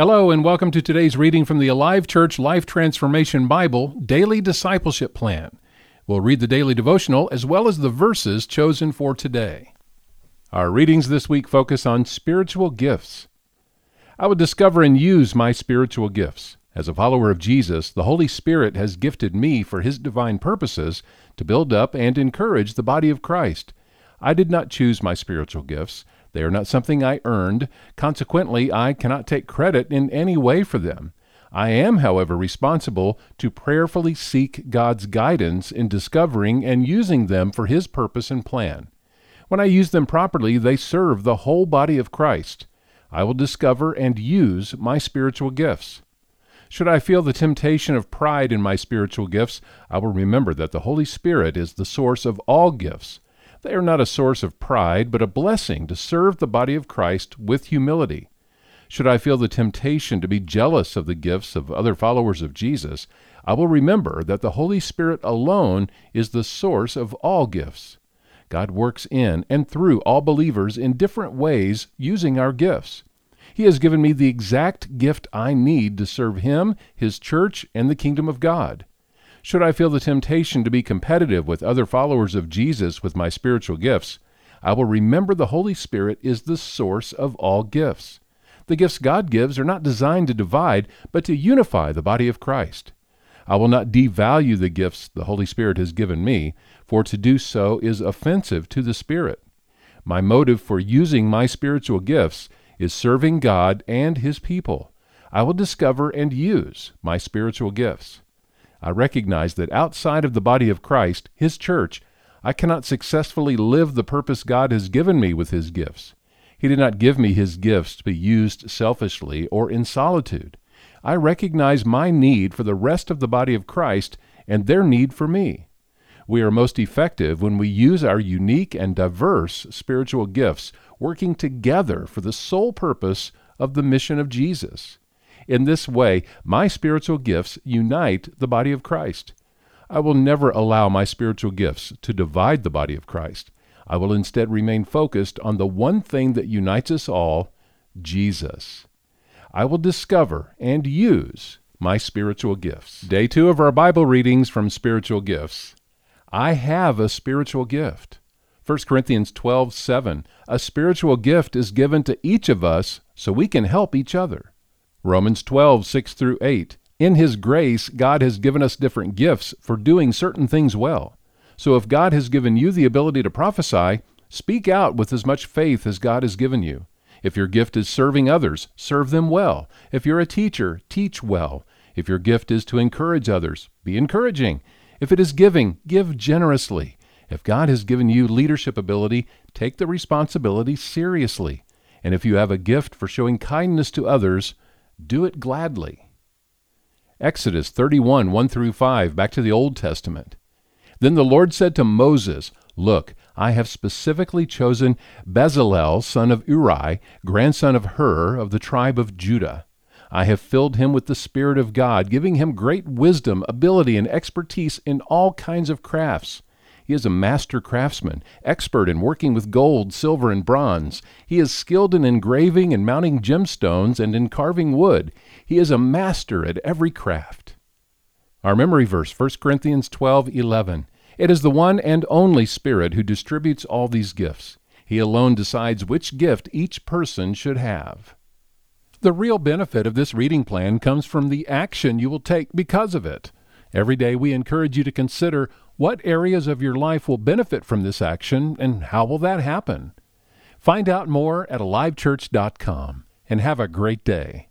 Hello, and welcome to today's reading from the Alive Church Life Transformation Bible Daily Discipleship Plan. We'll read the daily devotional as well as the verses chosen for today. Our readings this week focus on spiritual gifts. I would discover and use my spiritual gifts. As a follower of Jesus, the Holy Spirit has gifted me for His divine purposes to build up and encourage the body of Christ. I did not choose my spiritual gifts. They are not something I earned. Consequently, I cannot take credit in any way for them. I am, however, responsible to prayerfully seek God's guidance in discovering and using them for His purpose and plan. When I use them properly, they serve the whole body of Christ. I will discover and use my spiritual gifts. Should I feel the temptation of pride in my spiritual gifts, I will remember that the Holy Spirit is the source of all gifts. They are not a source of pride, but a blessing to serve the body of Christ with humility. Should I feel the temptation to be jealous of the gifts of other followers of Jesus, I will remember that the Holy Spirit alone is the source of all gifts. God works in and through all believers in different ways using our gifts. He has given me the exact gift I need to serve Him, His church, and the kingdom of God. Should I feel the temptation to be competitive with other followers of Jesus with my spiritual gifts, I will remember the Holy Spirit is the source of all gifts. The gifts God gives are not designed to divide, but to unify the body of Christ. I will not devalue the gifts the Holy Spirit has given me, for to do so is offensive to the Spirit. My motive for using my spiritual gifts is serving God and His people. I will discover and use my spiritual gifts. I recognize that outside of the body of Christ, His church, I cannot successfully live the purpose God has given me with His gifts. He did not give me His gifts to be used selfishly or in solitude. I recognize my need for the rest of the body of Christ and their need for me. We are most effective when we use our unique and diverse spiritual gifts working together for the sole purpose of the mission of Jesus. In this way, my spiritual gifts unite the body of Christ. I will never allow my spiritual gifts to divide the body of Christ. I will instead remain focused on the one thing that unites us all Jesus. I will discover and use my spiritual gifts. Day two of our Bible readings from Spiritual Gifts. I have a spiritual gift. 1 Corinthians 12 7. A spiritual gift is given to each of us so we can help each other. Romans 12, 6 through 8. In His grace, God has given us different gifts for doing certain things well. So if God has given you the ability to prophesy, speak out with as much faith as God has given you. If your gift is serving others, serve them well. If you're a teacher, teach well. If your gift is to encourage others, be encouraging. If it is giving, give generously. If God has given you leadership ability, take the responsibility seriously. And if you have a gift for showing kindness to others, do it gladly. Exodus 31, 1 through 5, back to the Old Testament. Then the Lord said to Moses, Look, I have specifically chosen Bezalel, son of Uri, grandson of Hur, of the tribe of Judah. I have filled him with the Spirit of God, giving him great wisdom, ability, and expertise in all kinds of crafts he is a master craftsman, expert in working with gold, silver, and bronze. He is skilled in engraving and mounting gemstones and in carving wood. He is a master at every craft. Our memory verse, 1 Corinthians 12:11. It is the one and only Spirit who distributes all these gifts. He alone decides which gift each person should have. The real benefit of this reading plan comes from the action you will take because of it. Every day we encourage you to consider what areas of your life will benefit from this action and how will that happen? Find out more at alivechurch.com and have a great day.